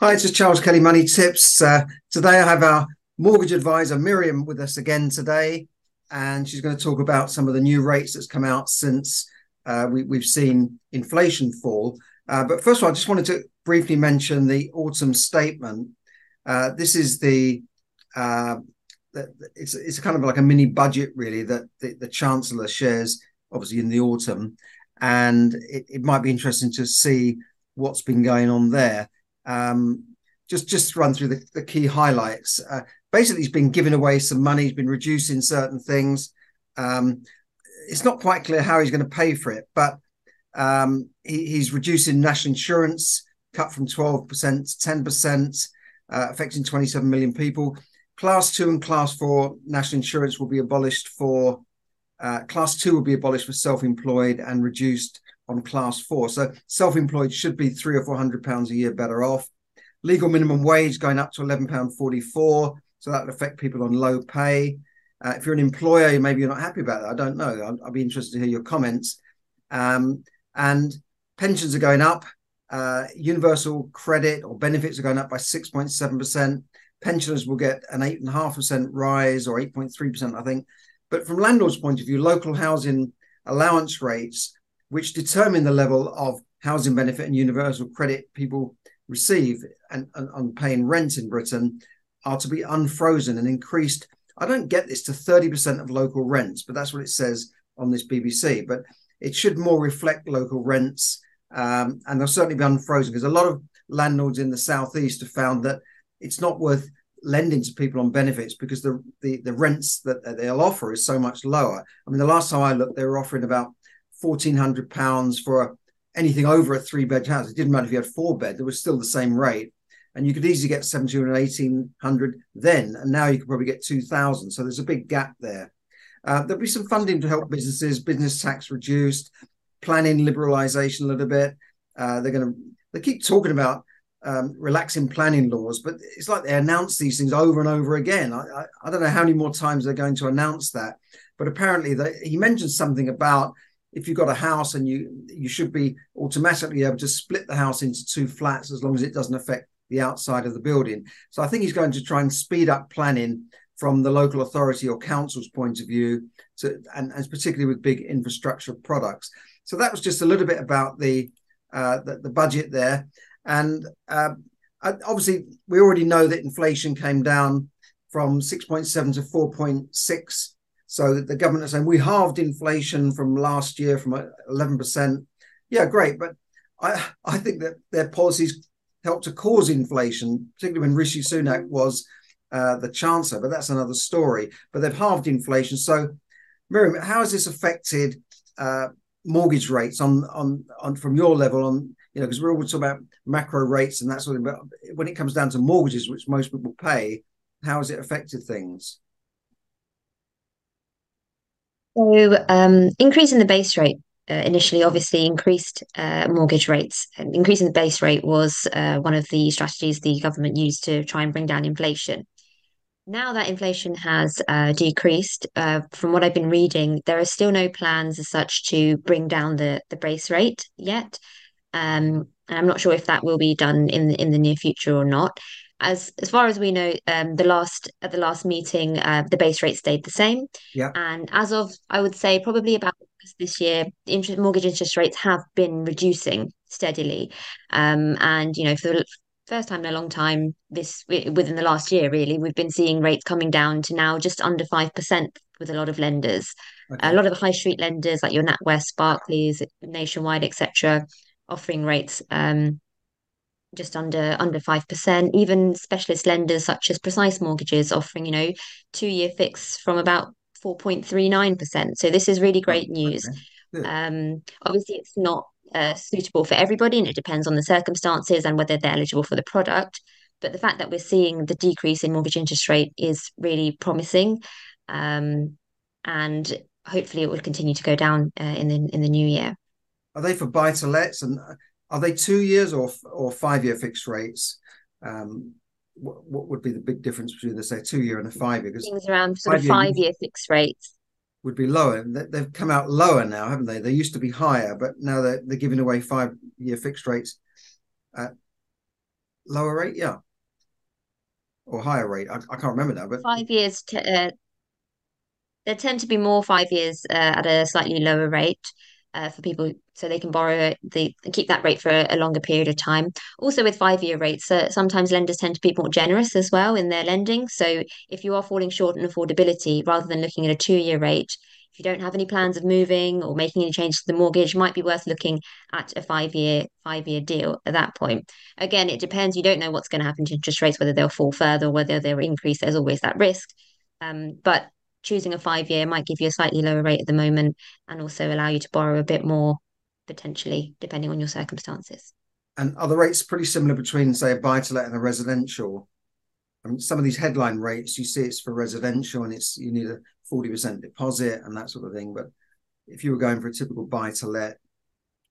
Hi, it's Charles Kelly Money Tips. Uh, today I have our mortgage advisor Miriam with us again today, and she's going to talk about some of the new rates that's come out since uh, we, have seen inflation fall. Uh, but first of all, I just wanted to briefly mention the autumn statement. Uh, this is the uh, it's it's kind of like a mini budget really that the, the chancellor shares obviously in the autumn, and it, it might be interesting to see what's been going on there. Um, just just run through the, the key highlights. Uh, basically, he's been giving away some money. He's been reducing certain things. Um, it's not quite clear how he's going to pay for it, but um, he, he's reducing national insurance, cut from twelve percent to ten percent, uh, affecting twenty seven million people. Class two and class four national insurance will be abolished for. Uh, class two will be abolished for self-employed and reduced on class four. So self-employed should be three or four hundred pounds a year better off. Legal minimum wage going up to eleven pound forty-four. So that would affect people on low pay. Uh, if you're an employer, maybe you're not happy about that. I don't know. I'll, I'll be interested to hear your comments. Um, and pensions are going up. Uh, universal credit or benefits are going up by 6.7%. Pensioners will get an 8.5% rise or 8.3%, I think. But from landlords' point of view, local housing allowance rates which determine the level of housing benefit and universal credit people receive and, and on paying rent in Britain are to be unfrozen and increased. I don't get this to 30% of local rents, but that's what it says on this BBC. But it should more reflect local rents um, and they'll certainly be unfrozen because a lot of landlords in the southeast have found that it's not worth lending to people on benefits because the, the, the rents that they'll offer is so much lower. I mean, the last time I looked, they were offering about fourteen hundred pounds for anything over a three bed house. It didn't matter if you had four bed; it was still the same rate, and you could easily get seventeen hundred, eighteen hundred then, and now you could probably get two thousand. So there's a big gap there. Uh, there'll be some funding to help businesses, business tax reduced, planning liberalisation a little bit. Uh, they're going to they keep talking about um, relaxing planning laws, but it's like they announce these things over and over again. I, I, I, don't know how many more times they're going to announce that, but apparently they, he mentioned something about if you've got a house and you you should be automatically able to split the house into two flats as long as it doesn't affect the outside of the building. So I think he's going to try and speed up planning from the local authority or council's point of view, to, and, and particularly with big infrastructure products. So that was just a little bit about the uh, the, the, budget there, and uh, obviously we already know that inflation came down from 6.7 to 4.6 so the government is saying we halved inflation from last year from 11%. Yeah, great. But I, I think that their policies helped to cause inflation, particularly when Rishi Sunak was uh, the chancellor. But that's another story. But they've halved inflation. So, Miriam, how has this affected uh, mortgage rates on, on on from your level on you know because we're always talking about macro rates and that sort of but when it comes down to mortgages which most people pay how has it affected things so, um, increasing the base rate uh, initially obviously increased uh, mortgage rates. And increasing the base rate was uh, one of the strategies the government used to try and bring down inflation. Now that inflation has uh, decreased, uh, from what I've been reading, there are still no plans as such to bring down the, the base rate yet. Um, and I'm not sure if that will be done in in the near future or not as as far as we know, um, the last at the last meeting, uh, the base rate stayed the same. Yeah. And as of, I would say, probably about this year, interest mortgage interest rates have been reducing steadily. Um, and you know, for the first time in a long time, this within the last year, really, we've been seeing rates coming down to now just under five percent with a lot of lenders. Okay. A lot of high street lenders, like your NatWest, Barclays, Nationwide, etc., offering rates um, just under under five percent. Even specialist lenders such as Precise Mortgages offering, you know, two year fix from about four point three nine percent. So this is really oh, great news. Okay. Um, obviously, it's not uh, suitable for everybody, and it depends on the circumstances and whether they're eligible for the product. But the fact that we're seeing the decrease in mortgage interest rate is really promising, um, and hopefully it will continue to go down uh, in the in the new year. Are they for buy to lets? And are they two years or or five year fixed rates? Um, what, what would be the big difference between the say two year and a five year? Because things around sort of five year fixed rates would be lower. They've come out lower now, haven't they? They used to be higher, but now they're they're giving away five year fixed rates. at lower rate, yeah, or higher rate. I, I can't remember now, but Five years, To, uh, there tend to be more five years uh, at a slightly lower rate uh, for people, so they can borrow the keep that rate for a, longer period of time. Also, with five-year rates, uh, sometimes lenders tend to be more generous as well in their lending. So, if you are falling short in affordability, rather than looking at a two-year rate, if you don't have any plans of moving or making any changes to the mortgage, might be worth looking at a five-year five-year deal at that point. Again, it depends. You don't know what's going to happen to interest rates, whether they'll fall further, whether they'll increase. There's always that risk. Um, but choosing a five year might give you a slightly lower rate at the moment and also allow you to borrow a bit more potentially, depending on your circumstances. And are the rates pretty similar between, say, a buy to let and a residential? I mean, some of these headline rates, you see it's for residential and it's you need a 40% deposit and that sort of thing. But if you were going for a typical buy to let,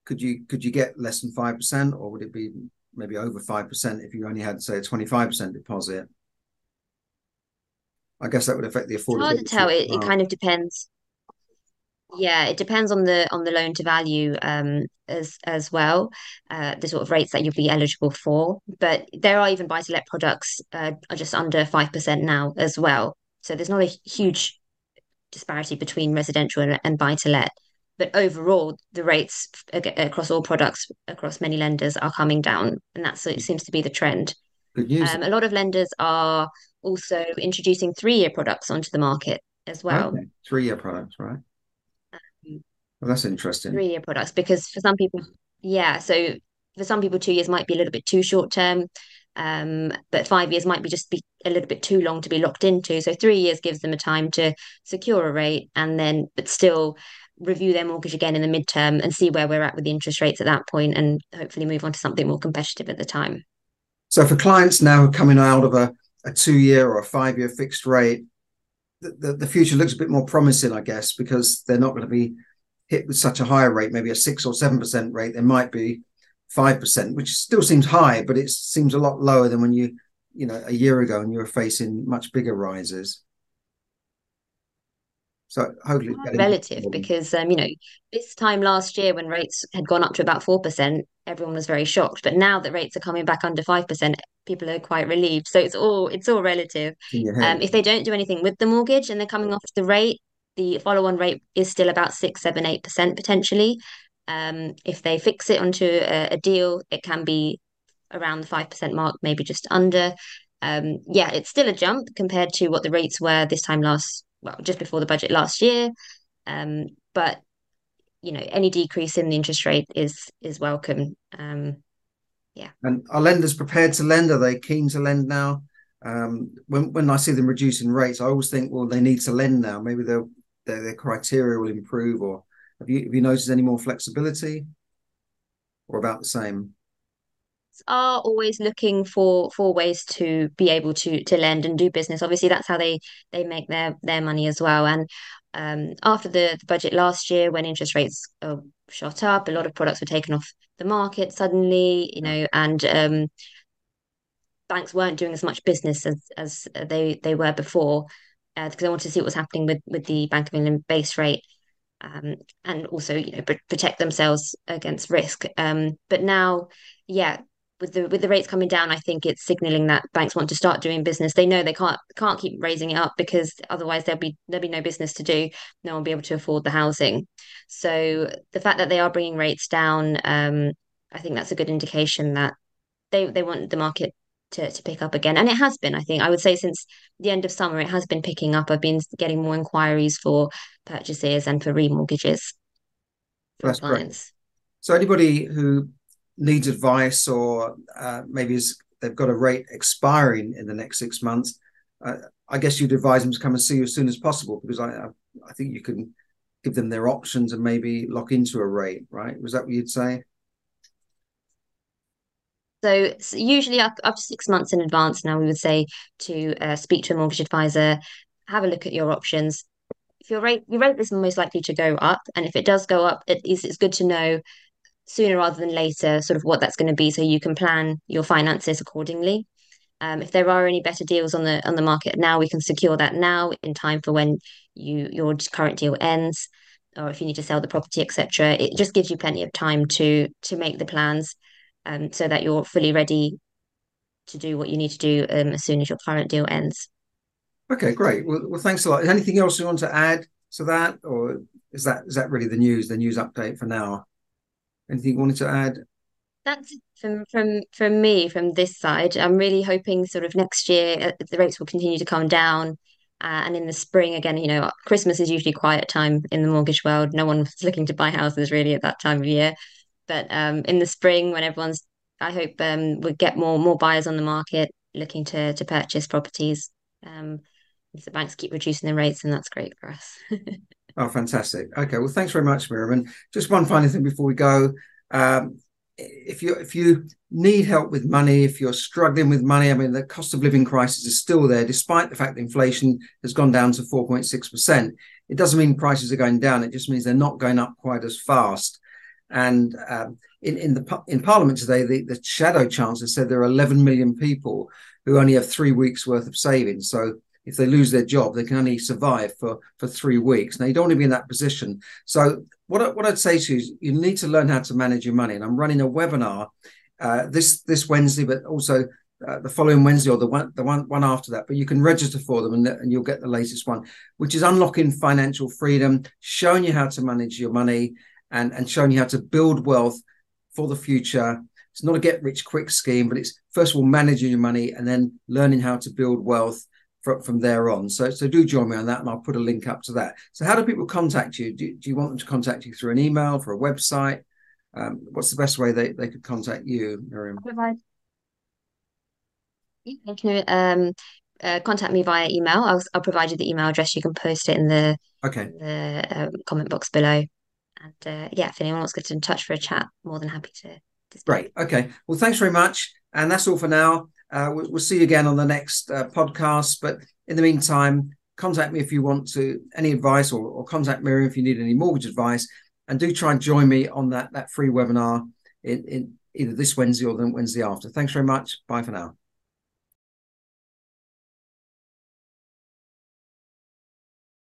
could you could you get less than five percent, or would it be maybe over five percent if you only had say a 25% deposit? I guess that would affect the affordability. It's hard to tell. It, it kind of depends. Yeah, it depends on the on the loan to value um as as well, uh the sort of rates that you'll be eligible for. But there are even buy to let products uh are just under 5% now as well. So there's not a huge disparity between residential and, and buy to let. But overall, the rates across all products across many lenders are coming down, and that's it seems to be the trend. Good news. Um, a lot of lenders are also introducing three-year products onto the market as well. Okay. Three-year products, right? Um, well, that's interesting. Three-year products because for some people, yeah, so for some people, two years might be a little bit too short term, um, but five years might be just be a little bit too long to be locked into. So three years gives them a time to secure a rate and then, but still review their mortgage again in the midterm and see where we're at with the interest rates at that point and hopefully move on to something more competitive at the time. So for clients now coming out of a, a two year or a five year fixed rate, the, the, the future looks a bit more promising, I guess, because they're not going to be hit with such a higher rate, maybe a six or seven percent rate. There might be five percent, which still seems high, but it seems a lot lower than when you, you know, a year ago and you were facing much bigger rises. So hopefully relative because um, you know, this time last year when rates had gone up to about four percent, everyone was very shocked. But now that rates are coming back under five percent, people are quite relieved. So it's all it's all relative. Um, if they don't do anything with the mortgage and they're coming off the rate, the follow-on rate is still about six, seven, eight percent potentially. Um, if they fix it onto a, a deal, it can be around the five percent mark, maybe just under. Um, yeah, it's still a jump compared to what the rates were this time last well, just before the budget last year. Um, but you know, any decrease in the interest rate is is welcome. Um, yeah. And are lenders prepared to lend? Are they keen to lend now? Um, when when I see them reducing rates, I always think, well, they need to lend now. Maybe their their criteria will improve. Or have you have you noticed any more flexibility, or about the same? are always looking for for ways to be able to to lend and do business. Obviously, that's how they they make their their money as well. And um, after the, the, budget last year, when interest rates uh, shot up, a lot of products were taken off the market suddenly. You know, and um, banks weren't doing as much business as as they they were before uh, because they wanted to see what was happening with with the Bank of England base rate. Um, and also, you know, protect themselves against risk. Um, but now, yeah, with the with the rates coming down, I think it's signaling that banks want to start doing business. They know they can't can't keep raising it up because otherwise there'll be there'll be no business to do. No one will be able to afford the housing. So the fact that they are bringing rates down, um, I think that's a good indication that they they want the market to, to pick up again. And it has been, I think. I would say since the end of summer, it has been picking up. I've been getting more inquiries for purchases and for remortgages for That's clients. Great. So anybody who needs advice or uh, maybe they've got a rate expiring in the next six months, uh, I guess you'd advise them to come and see you as soon as possible because I I think you can give them their options and maybe lock into a rate, right? Was that what you'd say? So, so usually up, up to six months in advance now, we would say to uh, speak to a mortgage advisor, have a look at your options. If your rate your rate is most likely to go up, and if it does go up, it is it's good to know sooner rather than later sort of what that's going to be so you can plan your finances accordingly um, if there are any better deals on the on the market now we can secure that now in time for when you your current deal ends or if you need to sell the property etc it just gives you plenty of time to to make the plans um, so that you're fully ready to do what you need to do um, as soon as your current deal ends. Okay, great. Well, well, thanks a lot. Is anything else you want to add to that, or is that is that really the news, the news update for now? Anything you wanted to add? That's from from from me from this side. I'm really hoping sort of next year uh, the rates will continue to come down. Uh, and in the spring again, you know, Christmas is usually quiet time in the mortgage world. No one's looking to buy houses really at that time of year. But um, in the spring, when everyone's, I hope um, we get more more buyers on the market looking to to purchase properties. Um, if the banks keep reducing the rates, and that's great for us. oh, fantastic. Okay, well, thanks very much, Miriam. Just one final thing before we go. Um, if you if you need help with money, if you're struggling with money, I mean the cost of living crisis is still there, despite the fact that inflation has gone down to 4.6 percent. It doesn't mean prices are going down; it just means they're not going up quite as fast. And um, in in the in Parliament today, the, the shadow chancellor said there are 11 million people who only have three weeks worth of savings. So if they lose their job, they can only survive for for three weeks. Now you don't want to be in that position. So what I, what I'd say to you is you need to learn how to manage your money. And I'm running a webinar uh, this this Wednesday, but also uh, the following Wednesday or the one the one one after that. But you can register for them and, and you'll get the latest one, which is unlocking financial freedom, showing you how to manage your money, and and showing you how to build wealth for the future. It's not a get rich quick scheme, but it's first of all managing your money and then learning how to build wealth from, from there on. So, so do join me on that, and I'll put a link up to that. So, how do people contact you? Do, do you want them to contact you through an email, for a website? Um, what's the best way they, they could contact you, Miriam? Provide. You can um, uh, contact me via email. I'll, I'll provide you the email address. You can post it in the okay the um, comment box below. And uh, yeah, if anyone wants to get in touch for a chat, more than happy to. to Great. Okay. Well, thanks very much. And that's all for now. Uh, we'll, we'll, see you again on the next uh, podcast. But in the meantime, contact me if you want to any advice, or, or, contact Miriam if you need any mortgage advice. And do try and join me on that that free webinar in, in either this Wednesday or the Wednesday after. Thanks very much. Bye for now.